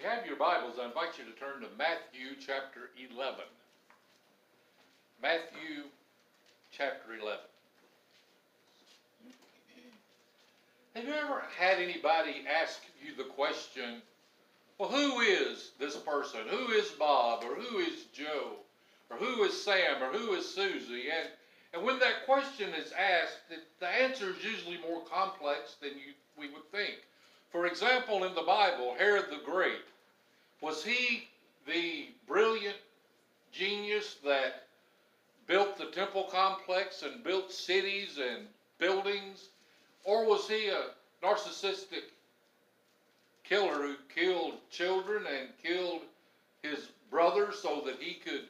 You have your Bibles, I invite you to turn to Matthew chapter 11. Matthew chapter 11. Have you ever had anybody ask you the question, well, who is this person? Who is Bob? Or who is Joe? Or who is Sam? Or who is Susie? And, and when that question is asked, the answer is usually more complex than you, we would think. For example, in the Bible, Herod the Great, was he the brilliant genius that built the temple complex and built cities and buildings? Or was he a narcissistic killer who killed children and killed his brothers so that he could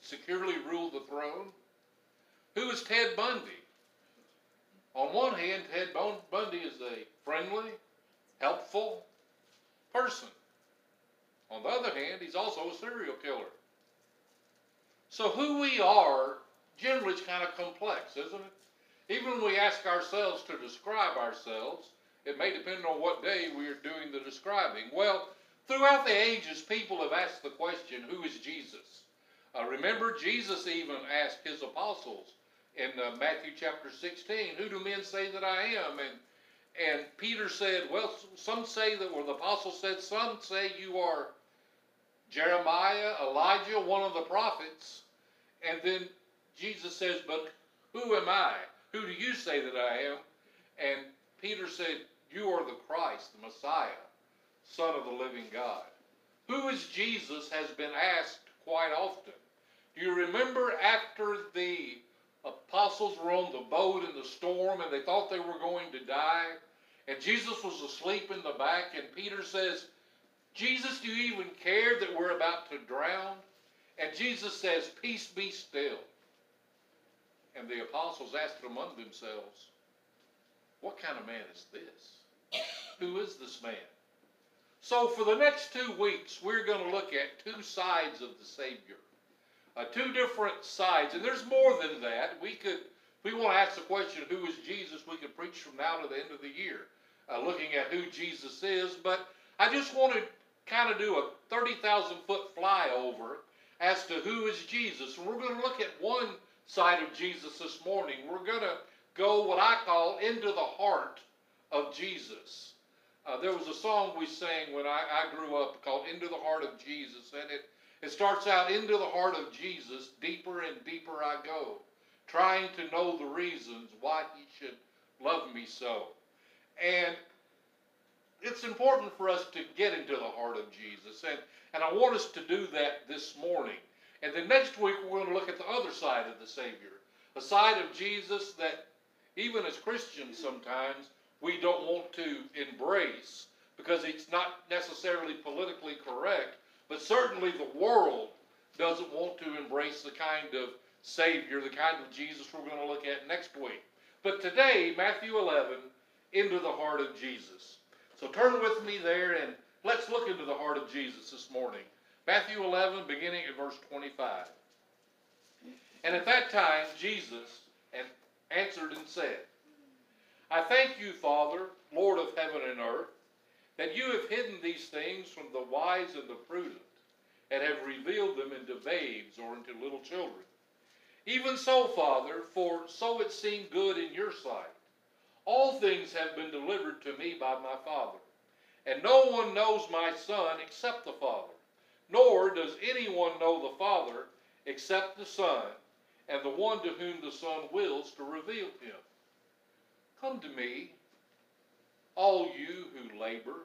securely rule the throne? Who is Ted Bundy? On one hand, Ted Bundy is a friendly, helpful person. On the other hand, he's also a serial killer. So who we are generally is kind of complex, isn't it? Even when we ask ourselves to describe ourselves, it may depend on what day we are doing the describing. Well, throughout the ages, people have asked the question, who is Jesus? Uh, remember, Jesus even asked his apostles in uh, Matthew chapter 16, who do men say that I am? And and Peter said, well, some say that, or the apostle said, some say you are Jeremiah, Elijah, one of the prophets. And then Jesus says, but who am I? Who do you say that I am? And Peter said, you are the Christ, the Messiah, Son of the living God. Who is Jesus has been asked quite often. Do you remember after the apostles were on the boat in the storm and they thought they were going to die. And Jesus was asleep in the back, and Peter says, Jesus, do you even care that we're about to drown? And Jesus says, Peace be still. And the apostles asked among themselves, What kind of man is this? Who is this man? So, for the next two weeks, we're going to look at two sides of the Savior uh, two different sides. And there's more than that. We could, if we want to ask the question, who is Jesus, we could preach from now to the end of the year uh, looking at who Jesus is. But I just want to kind of do a 30,000 foot flyover as to who is Jesus. And we're going to look at one side of Jesus this morning. We're going to go what I call into the heart of Jesus. Uh, there was a song we sang when I, I grew up called Into the Heart of Jesus, and it it starts out into the heart of Jesus, deeper and deeper I go, trying to know the reasons why he should love me so. And it's important for us to get into the heart of Jesus. And, and I want us to do that this morning. And then next week, we're going to look at the other side of the Savior. A side of Jesus that, even as Christians, sometimes we don't want to embrace because it's not necessarily politically correct. But certainly the world doesn't want to embrace the kind of Savior, the kind of Jesus we're going to look at next week. But today, Matthew 11, into the heart of Jesus. So turn with me there and let's look into the heart of Jesus this morning. Matthew 11, beginning at verse 25. And at that time, Jesus answered and said, I thank you, Father, Lord of heaven and earth that you have hidden these things from the wise and the prudent, and have revealed them into babes or into little children. Even so, Father, for so it seemed good in your sight. All things have been delivered to me by my Father. And no one knows my Son except the Father, nor does anyone know the Father except the Son, and the one to whom the Son wills to reveal him. Come to me, all you who labor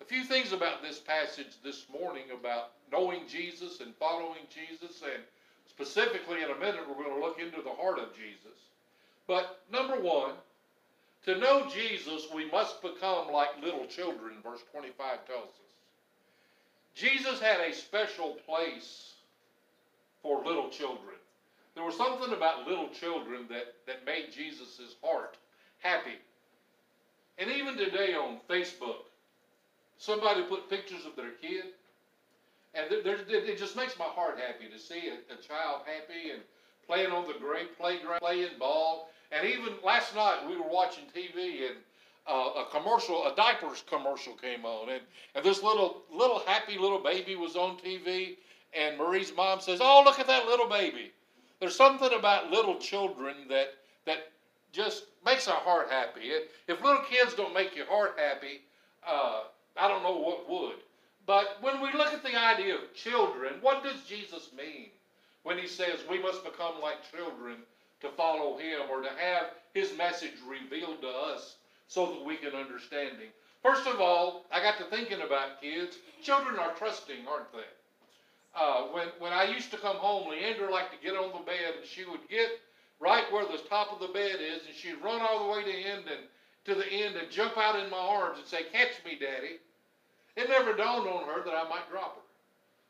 A few things about this passage this morning about knowing Jesus and following Jesus, and specifically in a minute we're going to look into the heart of Jesus. But number one, to know Jesus, we must become like little children, verse 25 tells us. Jesus had a special place for little children. There was something about little children that, that made Jesus' heart happy. And even today on Facebook, somebody put pictures of their kid, and there, it just makes my heart happy to see a, a child happy and playing on the great playground, playing ball. And even last night we were watching TV and uh, a commercial, a diapers commercial came on, and, and this little little happy little baby was on TV, and Marie's mom says, "Oh, look at that little baby." There's something about little children that that just makes our heart happy. If little kids don't make your heart happy, uh, I don't know what would. But when we look at the idea of children, what does Jesus mean when he says we must become like children to follow him or to have his message revealed to us so that we can understand him? First of all, I got to thinking about kids. Children are trusting, aren't they? Uh, when, when I used to come home, Leandra liked to get on the bed and she would get right where the top of the bed is and she'd run all the way to end and to the end and jump out in my arms and say, Catch me, Daddy. It never dawned on her that I might drop her.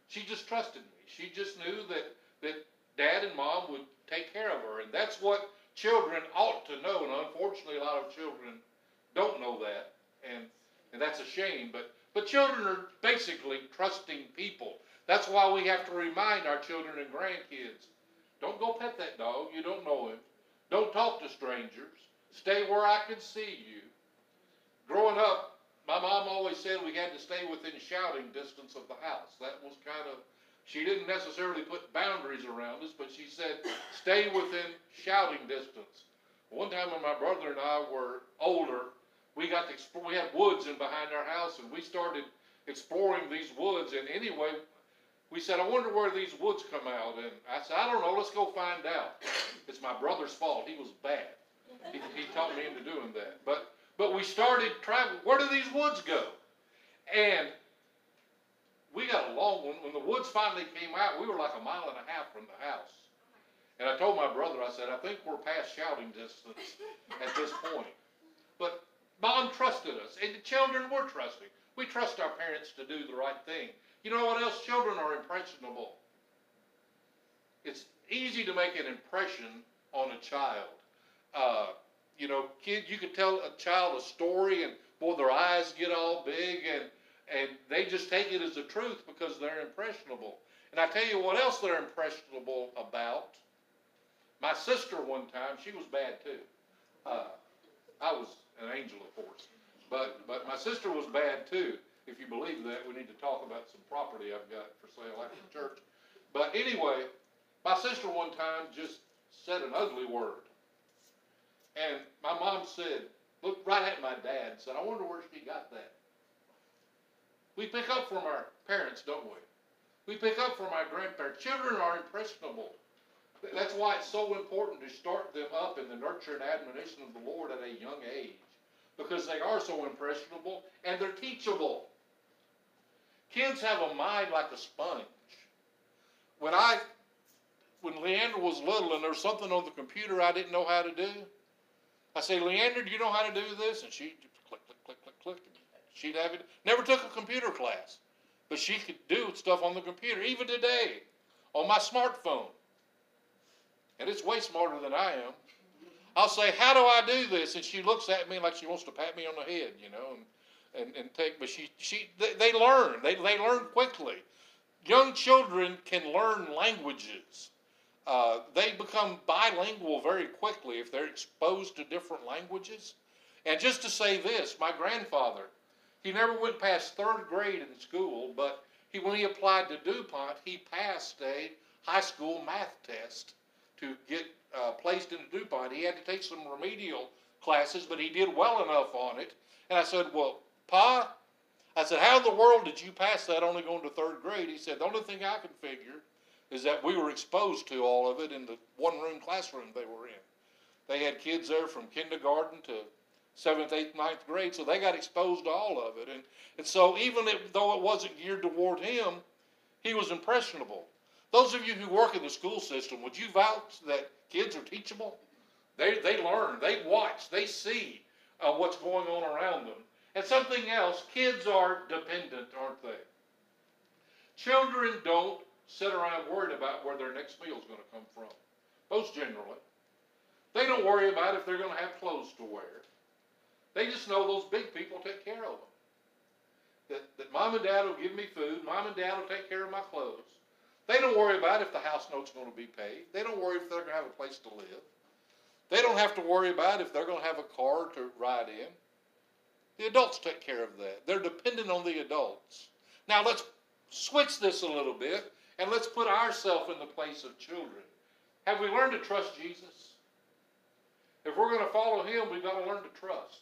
She just trusted me. She just knew that, that dad and mom would take care of her. And that's what children ought to know. And unfortunately, a lot of children don't know that. And, and that's a shame. But, but children are basically trusting people. That's why we have to remind our children and grandkids don't go pet that dog. You don't know him. Don't talk to strangers. Stay where I can see you. Growing up, my mom always said we had to stay within shouting distance of the house. That was kind of, she didn't necessarily put boundaries around us, but she said stay within shouting distance. One time when my brother and I were older, we got to explore, we had woods in behind our house, and we started exploring these woods. And anyway, we said, I wonder where these woods come out. And I said, I don't know. Let's go find out. It's my brother's fault. He was bad. He, he talked me into doing that. But but we started traveling. Where do these woods go? And we got a long one. When the woods finally came out, we were like a mile and a half from the house. And I told my brother, I said, I think we're past shouting distance at this point. But mom trusted us, and the children were trusting. We trust our parents to do the right thing. You know what else? Children are impressionable. It's easy to make an impression on a child. Uh, you know, kid, you can tell a child a story, and boy, their eyes get all big, and and they just take it as the truth because they're impressionable. And I tell you what else they're impressionable about. My sister one time, she was bad too. Uh, I was an angel, of course, but but my sister was bad too. If you believe that, we need to talk about some property I've got for sale after church. But anyway, my sister one time just said an ugly word. And my mom said, looked right at my dad and said, I wonder where she got that. We pick up from our parents, don't we? We pick up from our grandparents. Children are impressionable. That's why it's so important to start them up in the nurture and admonition of the Lord at a young age. Because they are so impressionable and they're teachable. Kids have a mind like a sponge. When I, when Leandra was little and there was something on the computer I didn't know how to do, I say, Leandra, do you know how to do this? And she click, click, click, click, click. She'd have it. Never took a computer class, but she could do stuff on the computer. Even today, on my smartphone, and it's way smarter than I am. I'll say, "How do I do this?" And she looks at me like she wants to pat me on the head, you know. And and, and take, but she, she, they, they learn. They, they learn quickly. Young children can learn languages. Uh, they become bilingual very quickly if they're exposed to different languages. And just to say this, my grandfather, he never went past third grade in school, but he, when he applied to DuPont, he passed a high school math test to get uh, placed into DuPont. He had to take some remedial classes, but he did well enough on it. And I said, Well, Pa, I said, how in the world did you pass that only going to third grade? He said, the only thing I can figure is that we were exposed to all of it in the one room classroom they were in. They had kids there from kindergarten to seventh, eighth, ninth grade, so they got exposed to all of it. And, and so even if, though it wasn't geared toward him, he was impressionable. Those of you who work in the school system, would you vouch that kids are teachable? They, they learn, they watch, they see uh, what's going on around them. And something else, kids are dependent, aren't they? Children don't sit around worried about where their next meal is going to come from. Most generally. They don't worry about if they're going to have clothes to wear. They just know those big people take care of them. That, that mom and dad will give me food, mom and dad will take care of my clothes. They don't worry about if the house note's going to be paid. They don't worry if they're going to have a place to live. They don't have to worry about if they're going to have a car to ride in. The adults take care of that. They're dependent on the adults. Now let's switch this a little bit and let's put ourselves in the place of children. Have we learned to trust Jesus? If we're going to follow him, we've got to learn to trust.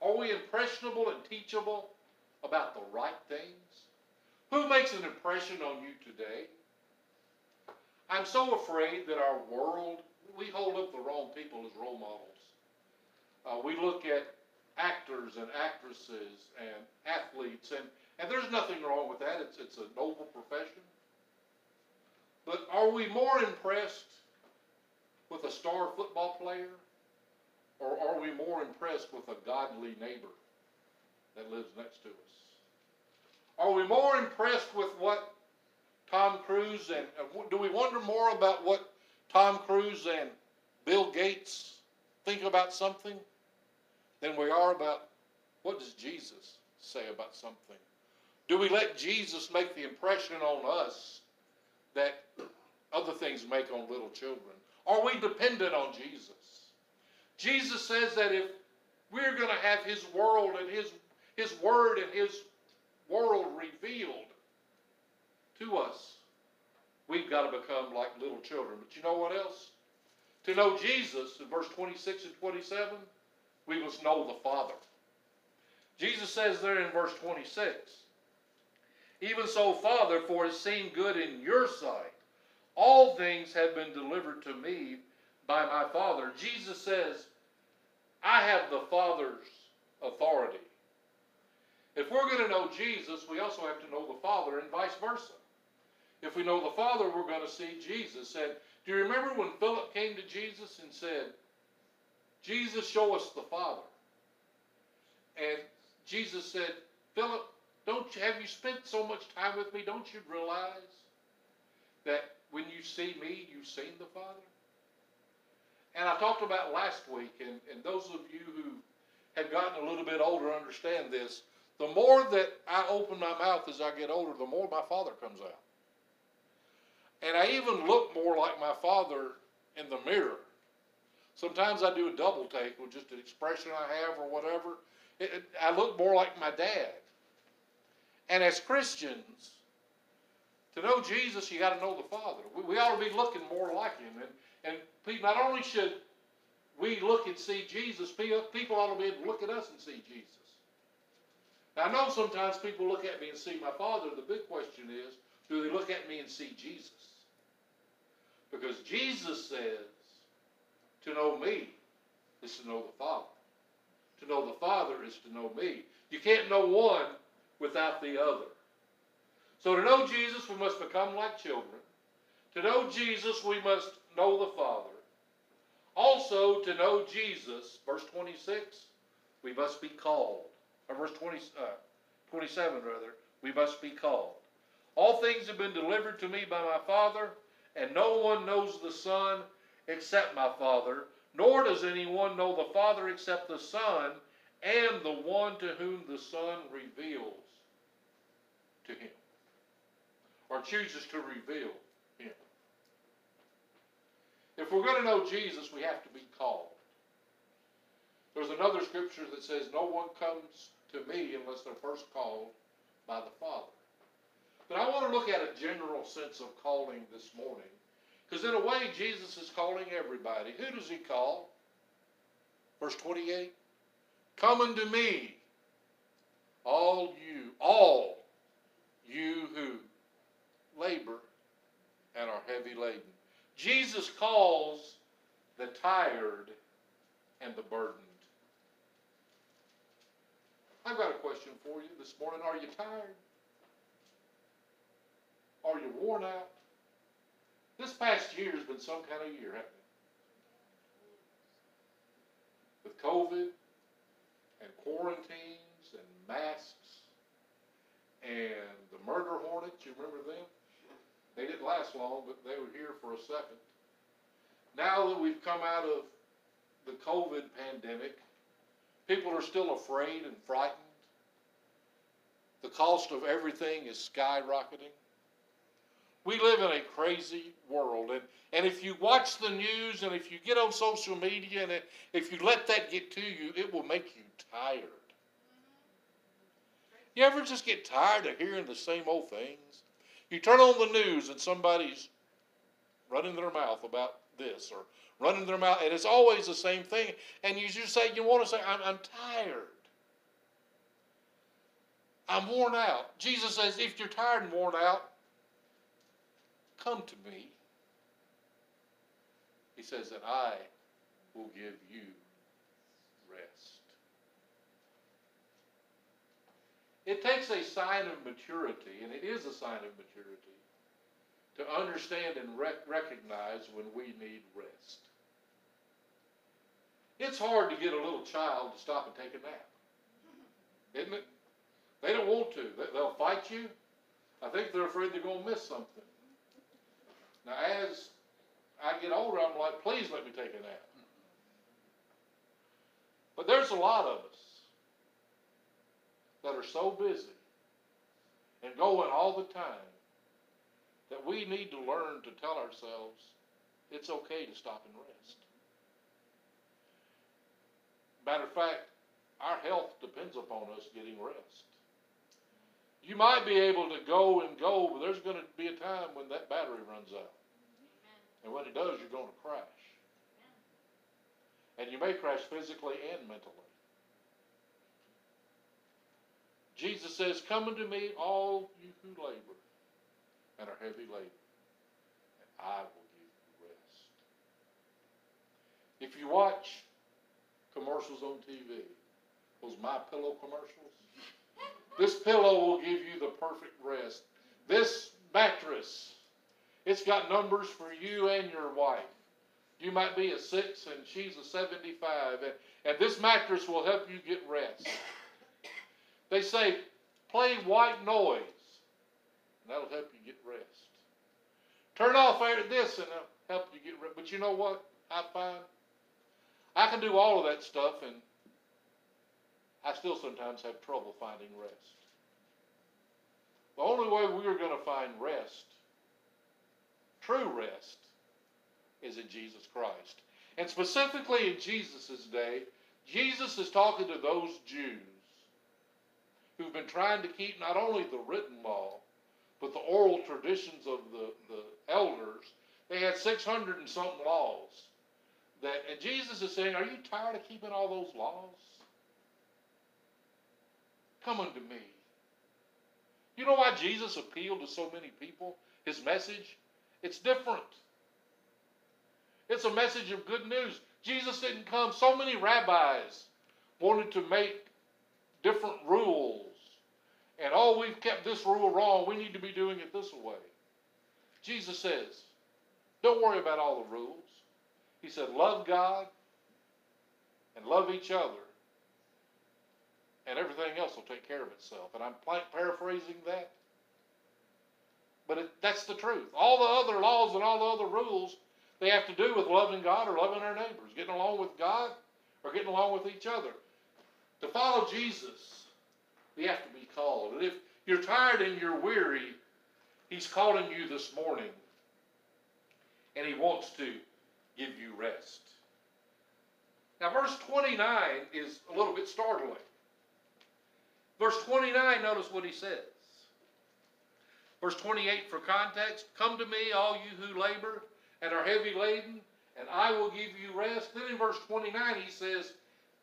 Are we impressionable and teachable about the right things? Who makes an impression on you today? I'm so afraid that our world, we hold up the wrong people as role models. Uh, we look at actors and actresses and athletes, and, and there's nothing wrong with that. It's, it's a noble profession. But are we more impressed with a star football player, or are we more impressed with a godly neighbor that lives next to us? Are we more impressed with what Tom Cruise and do we wonder more about what Tom Cruise and Bill Gates think about something than we are about what does Jesus say about something? Do we let Jesus make the impression on us that other things make on little children? Are we dependent on Jesus? Jesus says that if we're going to have His world and His, His Word and His world revealed to us, we've got to become like little children. But you know what else? To know Jesus, in verse 26 and 27, we must know the Father. Jesus says there in verse 26, Even so, Father, for it seemed good in your sight, all things have been delivered to me by my Father. Jesus says, I have the Father's authority. If we're going to know Jesus, we also have to know the Father and vice versa. If we know the Father, we're going to see Jesus. And do you remember when Philip came to Jesus and said, Jesus, show us the Father? And Jesus said, Philip, don't you, have you spent so much time with me? Don't you realize that when you see me, you've seen the Father? And I talked about last week, and, and those of you who have gotten a little bit older understand this. The more that I open my mouth as I get older, the more my Father comes out. And I even look more like my Father in the mirror. Sometimes I do a double take with just an expression I have or whatever. It, it, I look more like my dad. And as Christians, to know Jesus, you got to know the Father. We, we, ought to be looking more like Him. And, and not only should we look and see Jesus, people ought to be able to look at us and see Jesus. Now, I know sometimes people look at me and see my Father. The big question is, do they look at me and see Jesus? Because Jesus says, to know me is to know the Father. To know the Father is to know me. You can't know one without the other. So to know Jesus, we must become like children. To know Jesus, we must know the Father. Also, to know Jesus, verse 26, we must be called. Or verse 20, uh, 27, rather, we must be called. All things have been delivered to me by my Father, and no one knows the Son except my Father, nor does anyone know the Father except the Son, and the one to whom the Son reveals to him or chooses to reveal him. If we're going to know Jesus, we have to be called. There's another scripture that says, No one comes to me unless they're first called by the Father. But I want to look at a general sense of calling this morning. Because in a way, Jesus is calling everybody. Who does he call? Verse 28 Come unto me, all you, all you who labor and are heavy laden. Jesus calls the tired and the burdened. I've got a question for you this morning. Are you tired? Are you worn out? This past year has been some kind of year, hasn't it? With COVID and quarantines and masks and the murder hornet You remember them? They didn't last long, but they were here for a second. Now that we've come out of the COVID pandemic, people are still afraid and frightened. The cost of everything is skyrocketing. We live in a crazy world, and, and if you watch the news and if you get on social media and if you let that get to you, it will make you tired. You ever just get tired of hearing the same old things? You turn on the news and somebody's running their mouth about this or running their mouth, and it's always the same thing. And you just say, you want to say, I'm, I'm tired. I'm worn out. Jesus says, if you're tired and worn out, come to me. He says that I will give you rest. It takes a sign of maturity, and it is a sign of maturity, to understand and rec- recognize when we need rest. It's hard to get a little child to stop and take a nap, isn't it? They don't want to. They'll fight you. I think they're afraid they're going to miss something. Now, as I get older, I'm like, please let me take a nap. But there's a lot of us that are so busy and going all the time that we need to learn to tell ourselves it's okay to stop and rest. Matter of fact, our health depends upon us getting rest. You might be able to go and go, but there's going to be a time when that battery runs out. And when it does, you're going to crash. And you may crash physically and mentally. Jesus says, Come unto me, all you who labor and are heavy laden, and I will give you rest. If you watch commercials on TV, those My Pillow commercials, this pillow will give you the perfect rest. This mattress, it's got numbers for you and your wife. You might be a six and she's a 75, and, and this mattress will help you get rest. They say, play white noise, and that'll help you get rest. Turn off this, and it'll help you get rest. But you know what I find? I can do all of that stuff, and I still sometimes have trouble finding rest. The only way we are going to find rest, true rest, is in Jesus Christ. And specifically in Jesus' day, Jesus is talking to those Jews who've been trying to keep not only the written law, but the oral traditions of the, the elders. They had 600 and something laws. That, and Jesus is saying, Are you tired of keeping all those laws? Come unto me. You know why Jesus appealed to so many people? His message? It's different. It's a message of good news. Jesus didn't come. So many rabbis wanted to make different rules. And oh, we've kept this rule wrong. We need to be doing it this way. Jesus says, don't worry about all the rules. He said, love God and love each other and everything else will take care of itself. And I'm paraphrasing that. But it, that's the truth. All the other laws and all the other rules, they have to do with loving God or loving our neighbors, getting along with God or getting along with each other. To follow Jesus, we have to be called. And if you're tired and you're weary, He's calling you this morning. And He wants to give you rest. Now, verse 29 is a little bit startling. Verse 29, notice what he says. Verse 28 for context Come to me, all you who labor and are heavy laden, and I will give you rest. Then in verse 29, he says,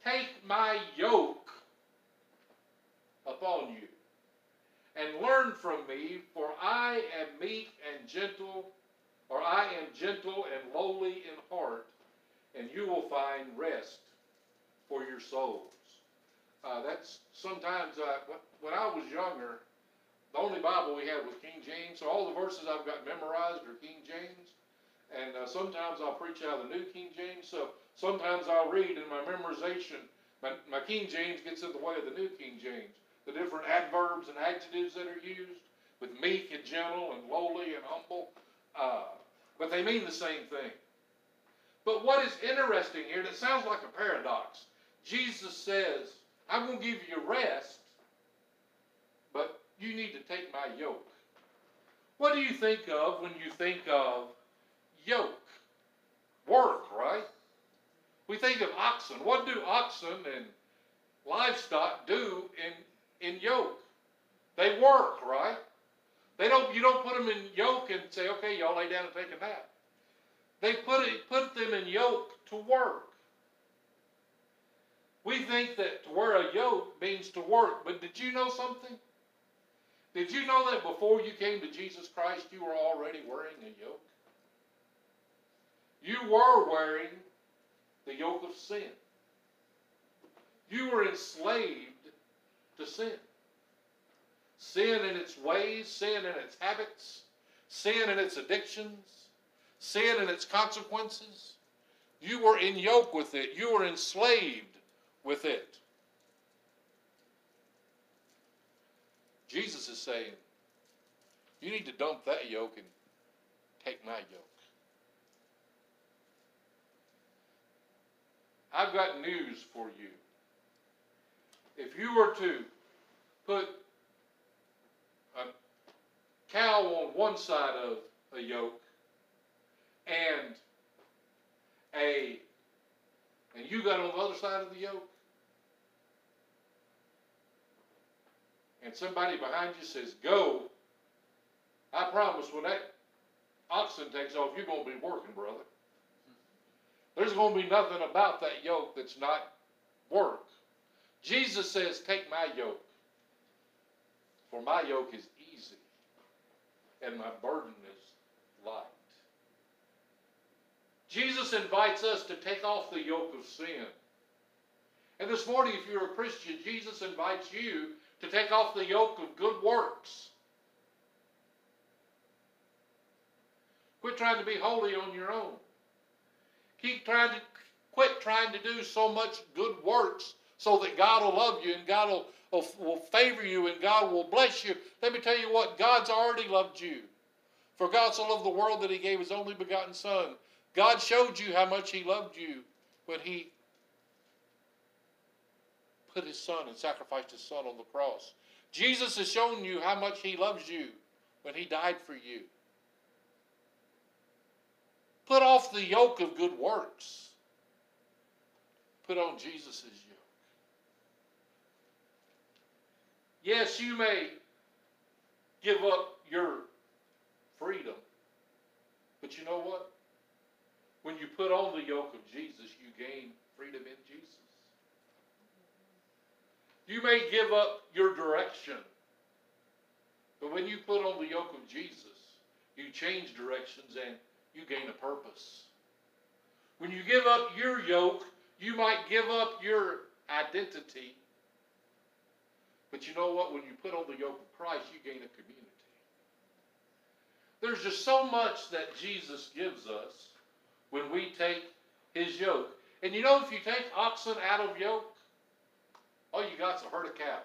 Take my yoke upon you and learn from me, for I am meek and gentle, or I am gentle and lowly in heart, and you will find rest for your souls. Uh, that's sometimes uh, when I was younger, the only Bible we had was King James, so all the verses I've got memorized are King James. And uh, sometimes I'll preach out of the New King James, so sometimes I'll read in my memorization, my, my King James gets in the way of the New King James. The different adverbs and adjectives that are used with meek and gentle and lowly and humble, uh, but they mean the same thing. But what is interesting here, and it sounds like a paradox, Jesus says, I'm going to give you rest, but you need to take my yoke. What do you think of when you think of yoke? Work, right? We think of oxen. What do oxen and livestock do in, in yoke? They work, right? They don't. You don't put them in yoke and say, "Okay, y'all lay down and take a nap." They put it, put them in yoke to work. We think that to wear a yoke means to work, but did you know something? Did you know that before you came to Jesus Christ, you were already wearing a yoke? You were wearing the yoke of sin. You were enslaved to sin. Sin in its ways, sin in its habits, sin in its addictions, sin and its consequences. You were in yoke with it. You were enslaved with it. Jesus is saying, you need to dump that yoke and take my yoke. I've got news for you. If you were to put a cow on one side of a yoke and a and you got on the other side of the yoke and somebody behind you says go i promise when that oxen takes off you're going to be working brother. There's going to be nothing about that yoke that's not work jesus says take my yoke for my yoke is easy and my burden is light Jesus invites us to take off the yoke of sin. And this morning, if you're a Christian, Jesus invites you to take off the yoke of good works. Quit trying to be holy on your own. Keep trying to quit trying to do so much good works so that God will love you and God will, will, will favor you and God will bless you. Let me tell you what, God's already loved you. For God so loved the world that he gave his only begotten Son God showed you how much He loved you when He put His Son and sacrificed His Son on the cross. Jesus has shown you how much He loves you when He died for you. Put off the yoke of good works. Put on Jesus' yoke. Yes, you may give up your freedom. But you know what? When you put on the yoke of Jesus, you gain freedom in Jesus. You may give up your direction, but when you put on the yoke of Jesus, you change directions and you gain a purpose. When you give up your yoke, you might give up your identity. But you know what? When you put on the yoke of Christ, you gain a community. There's just so much that Jesus gives us when we take his yoke. And you know, if you take oxen out of yoke, all you got's a herd of cows.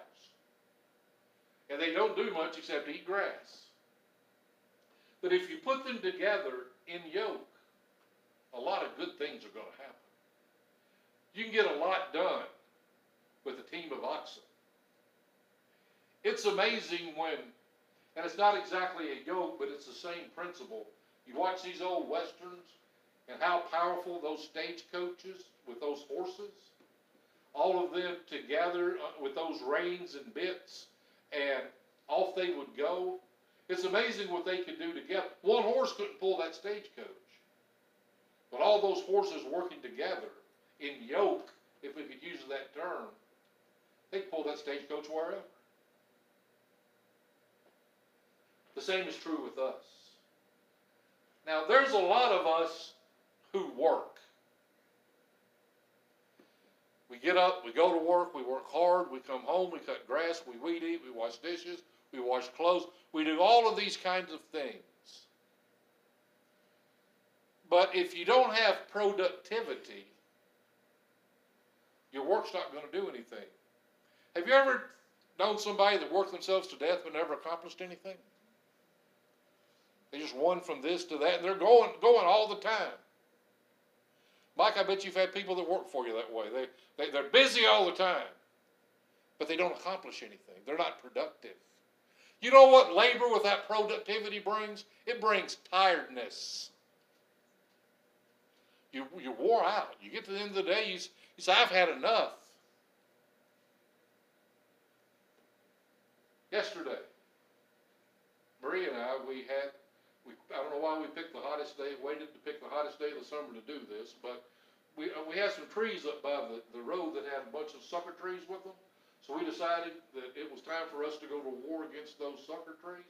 And they don't do much except eat grass. But if you put them together in yoke, a lot of good things are going to happen. You can get a lot done with a team of oxen. It's amazing when, and it's not exactly a yoke, but it's the same principle. You watch these old westerns, and how powerful those stagecoaches with those horses, all of them together uh, with those reins and bits, and off they would go. It's amazing what they could do together. One horse couldn't pull that stagecoach. But all those horses working together in yoke, if we could use that term, they could pull that stagecoach wherever. The same is true with us. Now, there's a lot of us who work. We get up, we go to work, we work hard, we come home, we cut grass, we weed eat, we wash dishes, we wash clothes. We do all of these kinds of things. But if you don't have productivity, your work's not going to do anything. Have you ever known somebody that worked themselves to death but never accomplished anything? They just run from this to that, and they're going going all the time. Mike, I bet you've had people that work for you that way. They, they, they're busy all the time, but they don't accomplish anything. They're not productive. You know what labor without productivity brings? It brings tiredness. You, you're wore out. You get to the end of the day, you, you say, I've had enough. Yesterday, Marie and I, we had, we, I don't know why we picked the hottest day, waited to pick the hottest day of the summer to do this, but we, uh, we had some trees up by the, the road that had a bunch of sucker trees with them. So we decided that it was time for us to go to war against those sucker trees.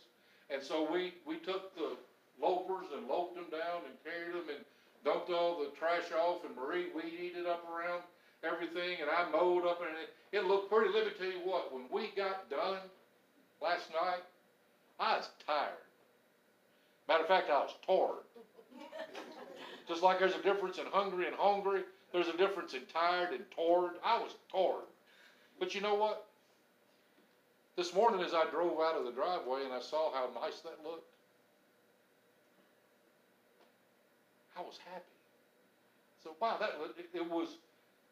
And so we, we took the lopers and loped them down and carried them and dumped all the trash off and Marie weed eated up around everything and I mowed up and it, it looked pretty. Let me tell you what, when we got done last night, I was tired. Fact, I was tired. Just like there's a difference in hungry and hungry, there's a difference in tired and tired. I was tired. But you know what? This morning, as I drove out of the driveway and I saw how nice that looked, I was happy. So, wow, that it, it was.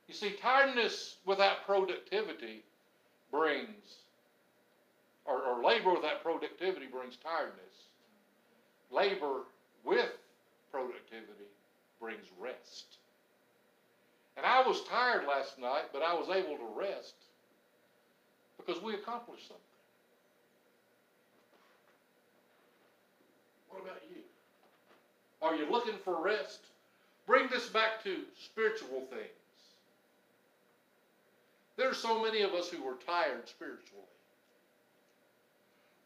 You see, tiredness without productivity brings, or, or labor without productivity brings tiredness. Labor with productivity brings rest. And I was tired last night, but I was able to rest because we accomplished something. What about you? Are you looking for rest? Bring this back to spiritual things. There are so many of us who are tired spiritually.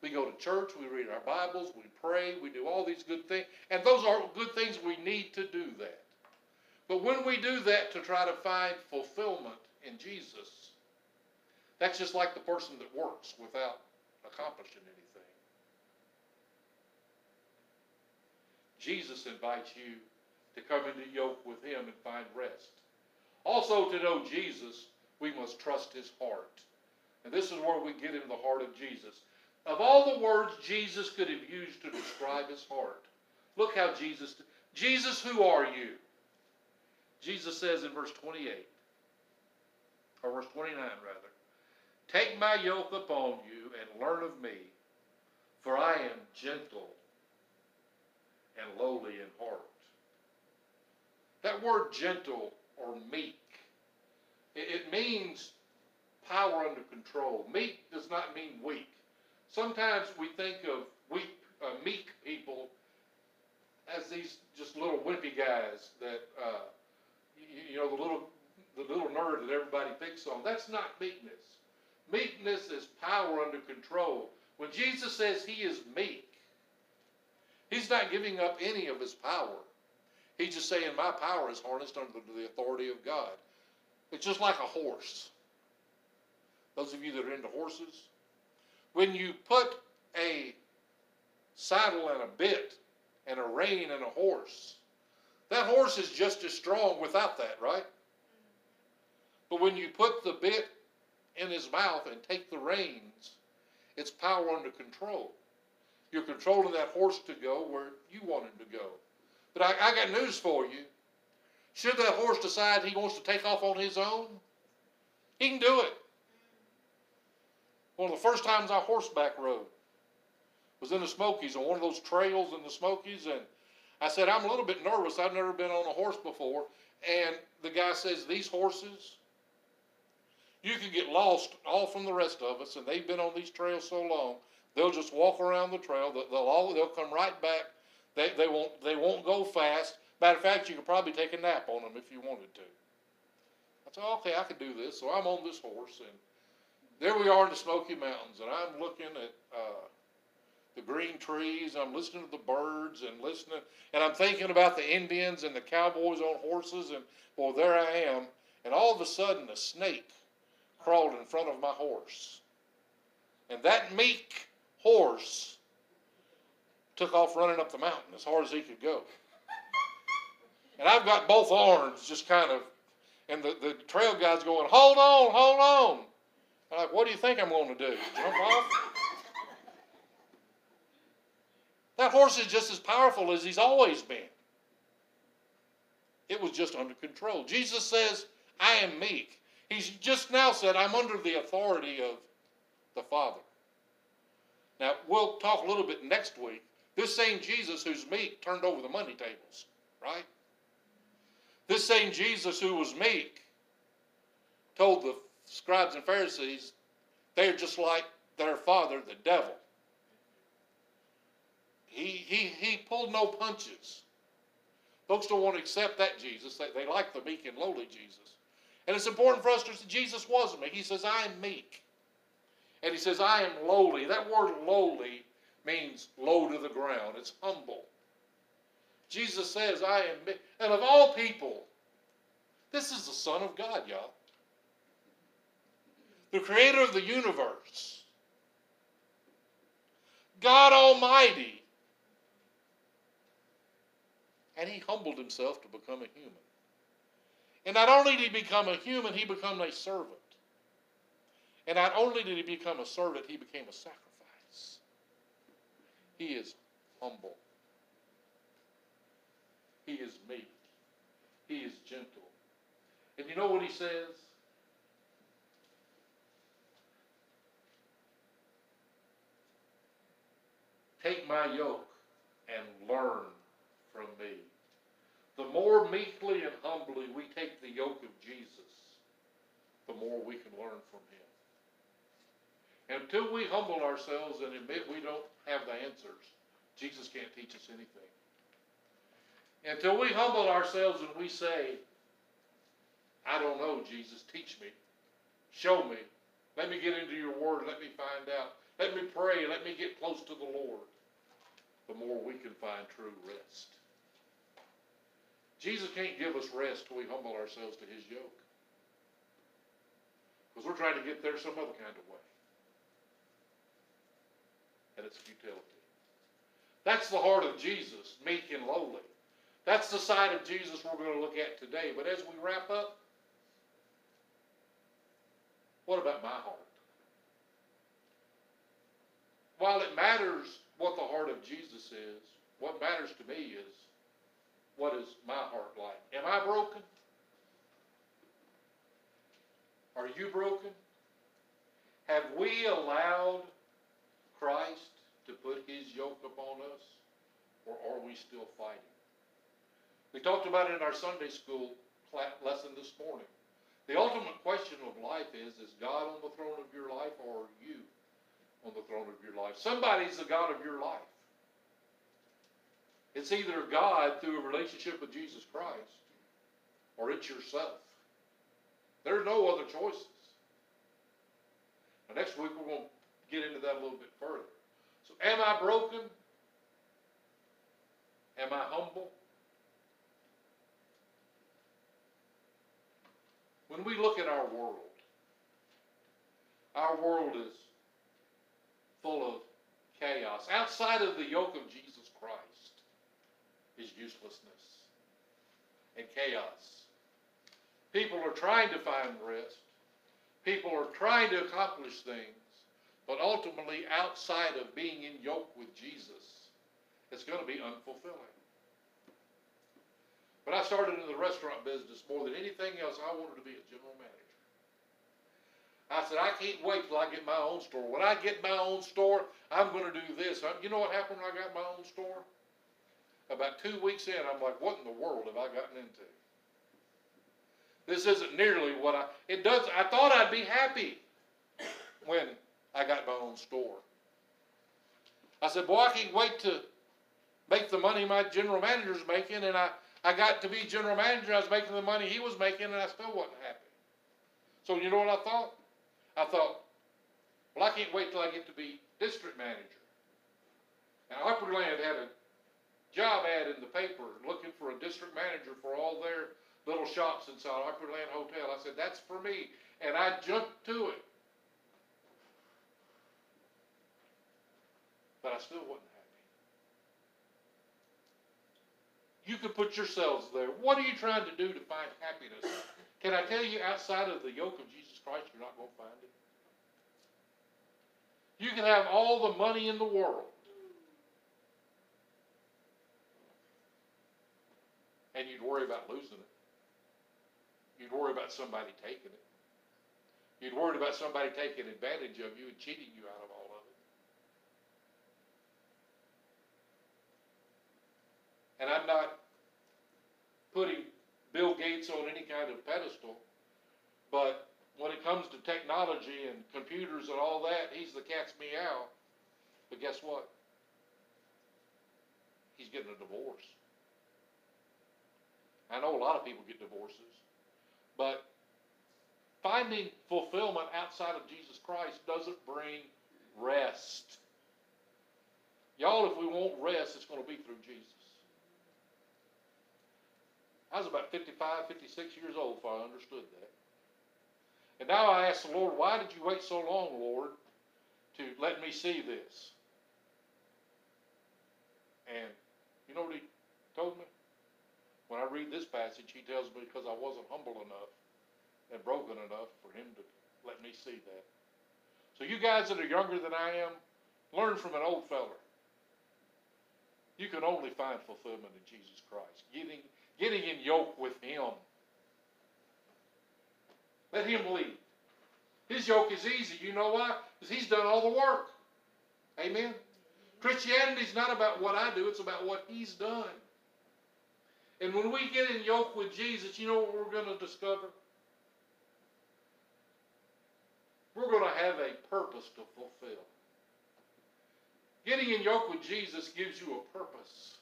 We go to church, we read our Bibles, we pray, we do all these good things, and those are good things. We need to do that. But when we do that to try to find fulfillment in Jesus, that's just like the person that works without accomplishing anything. Jesus invites you to come into yoke with him and find rest. Also, to know Jesus, we must trust his heart. And this is where we get into the heart of Jesus. Of all the words Jesus could have used to describe his heart, look how Jesus, Jesus, who are you? Jesus says in verse 28, or verse 29 rather, Take my yoke upon you and learn of me, for I am gentle and lowly in heart. That word gentle or meek, it, means power under control. Meek does not mean weak. Sometimes we think of weak, uh, meek people as these just little wimpy guys that, uh, you, you know, the little, the little nerd that everybody picks on. That's not meekness. Meekness is power under control. When Jesus says he is meek, he's not giving up any of his power. He's just saying, My power is harnessed under the authority of God. It's just like a horse. Those of you that are into horses, when you put a saddle and a bit and a rein and a horse, that horse is just as strong without that, right? But when you put the bit in his mouth and take the reins, it's power under control. You're controlling that horse to go where you want him to go. But I, I got news for you. Should that horse decide he wants to take off on his own, he can do it. One of the first times I horseback rode was in the Smokies on one of those trails in the Smokies, and I said, I'm a little bit nervous. I've never been on a horse before. And the guy says, These horses, you could get lost all from the rest of us, and they've been on these trails so long. They'll just walk around the trail. They'll all they'll come right back. They they won't they won't go fast. Matter of fact, you could probably take a nap on them if you wanted to. I said, okay, I could do this. So I'm on this horse, and there we are in the Smoky Mountains, and I'm looking at uh, the green trees. I'm listening to the birds and listening, and I'm thinking about the Indians and the cowboys on horses, and well, there I am, and all of a sudden a snake crawled in front of my horse. And that meek horse took off running up the mountain as hard as he could go. And I've got both arms just kind of, and the, the trail guide's going, hold on, hold on. I'm like, what do you think I'm going to do? Jump off? That horse is just as powerful as he's always been. It was just under control. Jesus says, I am meek. He's just now said, I'm under the authority of the Father. Now, we'll talk a little bit next week. This same Jesus who's meek turned over the money tables, right? This same Jesus who was meek told the scribes and Pharisees they're just like their father, the devil. He, he, he pulled no punches. Folks don't want to accept that Jesus. They, they like the meek and lowly Jesus. And it's important for us to see Jesus was meek. He says, I am meek. And he says, I am lowly. That word lowly means low to the ground. It's humble. Jesus says, I am meek. And of all people, this is the Son of God, y'all. The creator of the universe. God Almighty. And he humbled himself to become a human. And not only did he become a human, he became a servant. And not only did he become a servant, he became a sacrifice. He is humble. He is meek. He is gentle. And you know what he says? Take my yoke and learn from me. The more meekly and humbly we take the yoke of Jesus, the more we can learn from him. And until we humble ourselves and admit we don't have the answers, Jesus can't teach us anything. Until we humble ourselves and we say, I don't know, Jesus, teach me. Show me. Let me get into your word. Let me find out. Let me pray. Let me get close to the Lord. The more we can find true rest. Jesus can't give us rest till we humble ourselves to his yoke. Because we're trying to get there some other kind of way. And it's futility. That's the heart of Jesus, meek and lowly. That's the side of Jesus we're going to look at today. But as we wrap up, what about my heart? While it matters what the heart of Jesus is, what matters to me is what is my heart like? Am I broken? Are you broken? Have we allowed Christ to put his yoke upon us? Or are we still fighting? We talked about it in our Sunday school lesson this morning. The ultimate question of life is, is God on the throne of your life or are you on the throne of your life? Somebody's the God of your life. It's either God through a relationship with Jesus Christ or it's yourself. There's no other choices. Now, next week we're going to get into that a little bit further. So, am I broken? Am I humble? When we look at our world, our world is full of chaos. Outside of the yoke of Jesus Christ is uselessness and chaos. People are trying to find rest. People are trying to accomplish things. But ultimately, outside of being in yoke with Jesus, it's going to be unfulfilling. But I started in the restaurant business more than anything else. I wanted to be a general manager. I said, I can't wait till I get my own store. When I get my own store, I'm going to do this. You know what happened when I got my own store? About two weeks in, I'm like, what in the world have I gotten into? This isn't nearly what I. It does. I thought I'd be happy when I got my own store. I said, boy, I can't wait to make the money my general manager's making, and I I got to be general manager. I was making the money he was making, and I still wasn't happy. So you know what I thought? I thought, well, I can't wait till I get to be district manager. And Opryland had a job ad in the paper looking for a district manager for all their little shops inside Opryland Hotel. I said, that's for me. And I jumped to it. But I still wasn't happy. You could put yourselves there. What are you trying to do to find happiness? Can I tell you, outside of the yoke of Jesus Christ, you're not going to find it. You can have all the money in the world. And you'd worry about losing it. You'd worry about somebody taking it. You'd worry about somebody taking advantage of you and cheating you out of all of it. And I'm not putting Bill Gates on any kind of pedestal, but when it comes to technology and computers and all that, he's the cat's meow. But guess what? He's getting a divorce. I know a lot of people get divorces, but finding fulfillment outside of Jesus Christ doesn't bring rest. Y'all, if we want rest, it's going to be through Jesus. I was about 55, 56 years old before I understood that. And now I ask the Lord, why did you wait so long, Lord, to let me see this? And you know what he told me? When I read this passage, he tells me because I wasn't humble enough and broken enough for him to let me see that. So you guys that are younger than I am, learn from an old feller. You can only find fulfillment in Jesus Christ. Getting getting in yoke with him. Let him lead. His yoke is easy. You know why? Because he's done all the work. Amen. Christianity is not about what I do, it's about what he's done. And when we get in yoke with Jesus, you know what we're going to discover? We're going to have a purpose to fulfill. Getting in yoke with Jesus gives you a purpose.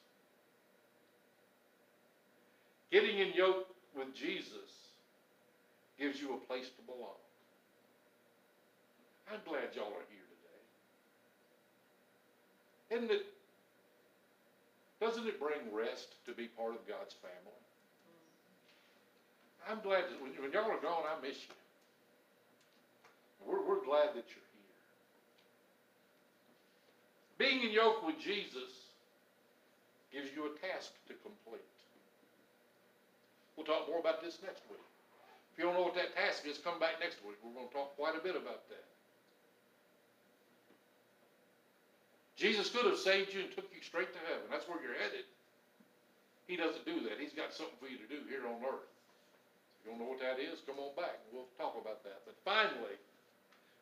Getting in yoke with Jesus gives you a place to belong. I'm glad y'all are here today. Isn't it? Doesn't it bring rest to be part of God's family? I'm glad that when, when y'all are gone, I miss you. We're, we're glad that you're here. Being in yoke with Jesus gives you a task to complete. We'll talk more about this next week. If you don't know what that task is, come back next week. We're going to talk quite a bit about that. Jesus could have saved you and took you straight to heaven. That's where you're headed. He doesn't do that. He's got something for you to do here on earth. If you don't know what that is, come on back. We'll talk about that. But finally,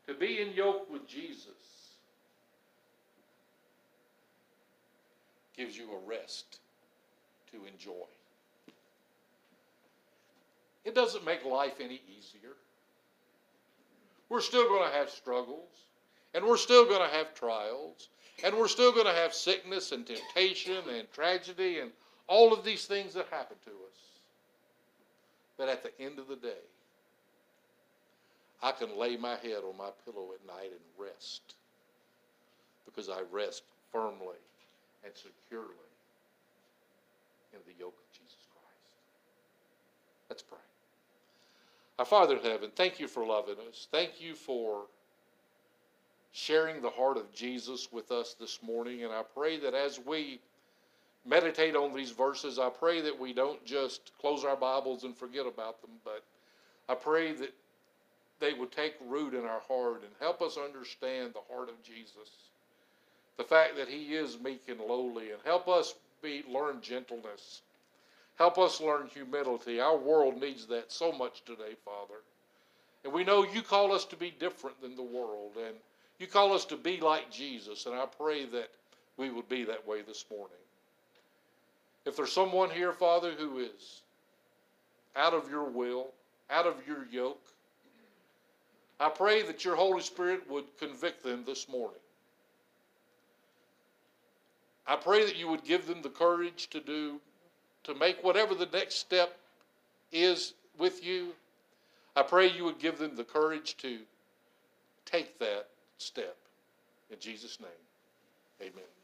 to be in yoke with Jesus gives you a rest to enjoy. It doesn't make life any easier. We're still going to have struggles, and we're still going to have trials, and we're still going to have sickness and temptation and tragedy and all of these things that happen to us. But at the end of the day, I can lay my head on my pillow at night and rest because I rest firmly and securely in the yoke of Jesus Christ. Let's pray. Our Father in heaven, thank you for loving us. Thank you for sharing the heart of Jesus with us this morning. And I pray that as we meditate on these verses, I pray that we don't just close our Bibles and forget about them, but I pray that they would take root in our heart and help us understand the heart of Jesus. The fact that he is meek and lowly, and help us be learn gentleness Help us learn humility. Our world needs that so much today, Father. And we know you call us to be different than the world, and you call us to be like Jesus, and I pray that we would be that way this morning. If there's someone here, Father, who is out of your will, out of your yoke, I pray that your Holy Spirit would convict them this morning. I pray that you would give them the courage to do to make whatever the next step is with you, I pray you would give them the courage to take that step. In Jesus' name, amen.